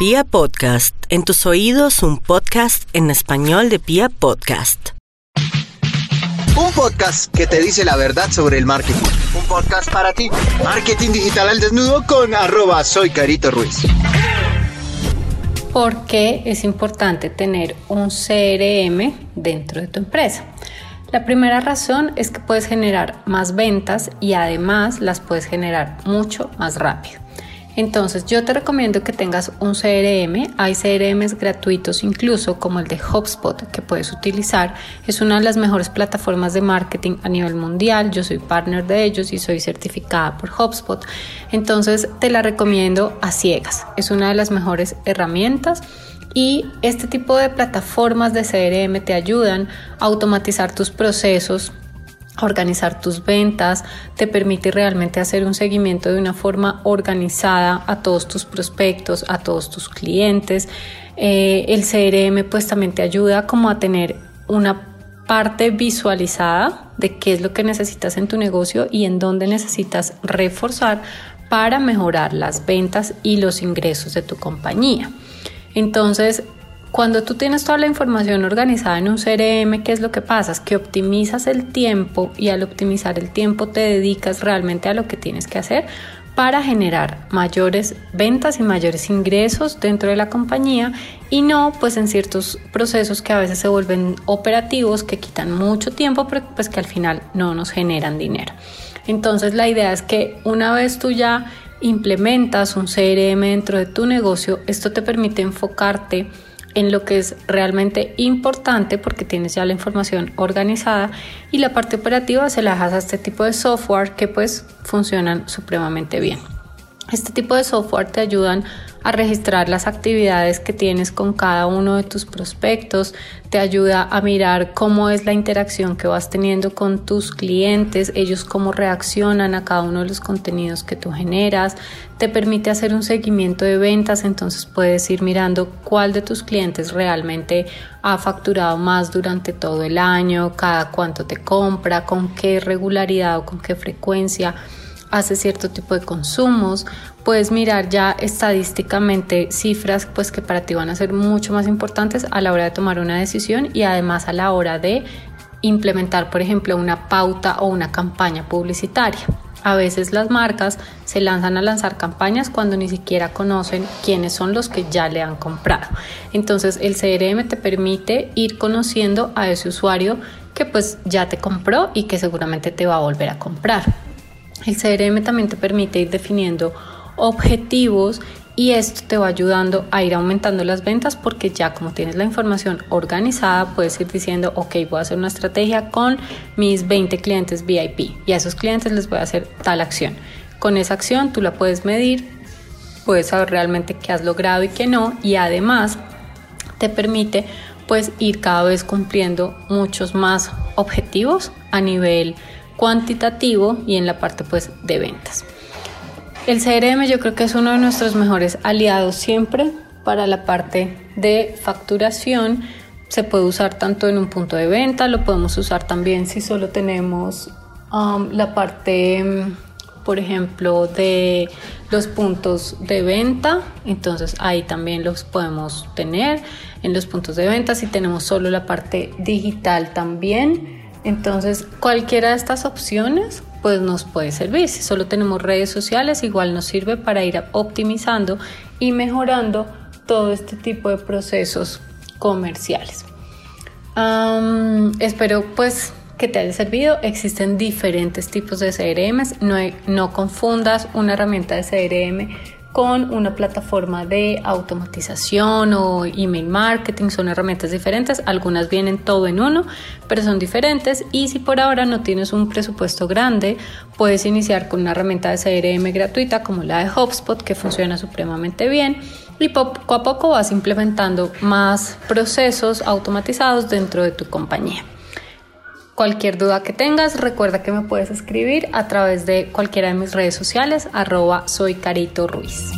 Pia Podcast, en tus oídos un podcast en español de Pia Podcast. Un podcast que te dice la verdad sobre el marketing. Un podcast para ti. Marketing digital al desnudo con arroba soy Carito Ruiz. ¿Por qué es importante tener un CRM dentro de tu empresa? La primera razón es que puedes generar más ventas y además las puedes generar mucho más rápido. Entonces yo te recomiendo que tengas un CRM. Hay CRMs gratuitos incluso como el de HubSpot que puedes utilizar. Es una de las mejores plataformas de marketing a nivel mundial. Yo soy partner de ellos y soy certificada por HubSpot. Entonces te la recomiendo a ciegas. Es una de las mejores herramientas. Y este tipo de plataformas de CRM te ayudan a automatizar tus procesos, organizar tus ventas, te permite realmente hacer un seguimiento de una forma organizada a todos tus prospectos, a todos tus clientes. Eh, el CRM pues también te ayuda como a tener una parte visualizada de qué es lo que necesitas en tu negocio y en dónde necesitas reforzar para mejorar las ventas y los ingresos de tu compañía. Entonces, cuando tú tienes toda la información organizada en un CRM, ¿qué es lo que pasa? Es que optimizas el tiempo y al optimizar el tiempo te dedicas realmente a lo que tienes que hacer para generar mayores ventas y mayores ingresos dentro de la compañía y no pues en ciertos procesos que a veces se vuelven operativos que quitan mucho tiempo pero pues que al final no nos generan dinero. Entonces la idea es que una vez tú ya implementas un CRM dentro de tu negocio, esto te permite enfocarte en lo que es realmente importante porque tienes ya la información organizada y la parte operativa se la dejas a este tipo de software que pues funcionan supremamente bien. Este tipo de software te ayudan a registrar las actividades que tienes con cada uno de tus prospectos, te ayuda a mirar cómo es la interacción que vas teniendo con tus clientes, ellos cómo reaccionan a cada uno de los contenidos que tú generas, te permite hacer un seguimiento de ventas, entonces puedes ir mirando cuál de tus clientes realmente ha facturado más durante todo el año, cada cuánto te compra, con qué regularidad o con qué frecuencia hace cierto tipo de consumos, puedes mirar ya estadísticamente cifras pues que para ti van a ser mucho más importantes a la hora de tomar una decisión y además a la hora de implementar por ejemplo una pauta o una campaña publicitaria. A veces las marcas se lanzan a lanzar campañas cuando ni siquiera conocen quiénes son los que ya le han comprado. Entonces el CRM te permite ir conociendo a ese usuario que pues ya te compró y que seguramente te va a volver a comprar. El CRM también te permite ir definiendo objetivos y esto te va ayudando a ir aumentando las ventas porque ya como tienes la información organizada puedes ir diciendo ok voy a hacer una estrategia con mis 20 clientes VIP y a esos clientes les voy a hacer tal acción. Con esa acción tú la puedes medir puedes saber realmente qué has logrado y qué no y además te permite pues ir cada vez cumpliendo muchos más objetivos a nivel cuantitativo y en la parte pues de ventas. El CRM yo creo que es uno de nuestros mejores aliados siempre para la parte de facturación. Se puede usar tanto en un punto de venta, lo podemos usar también si solo tenemos um, la parte, por ejemplo, de los puntos de venta. Entonces ahí también los podemos tener en los puntos de venta. Si tenemos solo la parte digital también entonces, cualquiera de estas opciones pues nos puede servir. Si solo tenemos redes sociales, igual nos sirve para ir optimizando y mejorando todo este tipo de procesos comerciales. espero pues que te haya servido. Existen diferentes tipos de CRMs. No, no confundas una herramienta de CRM con una plataforma de automatización o email marketing. Son herramientas diferentes. Algunas vienen todo en uno, pero son diferentes. Y si por ahora no tienes un presupuesto grande, puedes iniciar con una herramienta de CRM gratuita como la de HubSpot, que funciona supremamente bien. Y poco a poco vas implementando más procesos automatizados dentro de tu compañía. Cualquier duda que tengas, recuerda que me puedes escribir a través de cualquiera de mis redes sociales, arroba soy Carito Ruiz.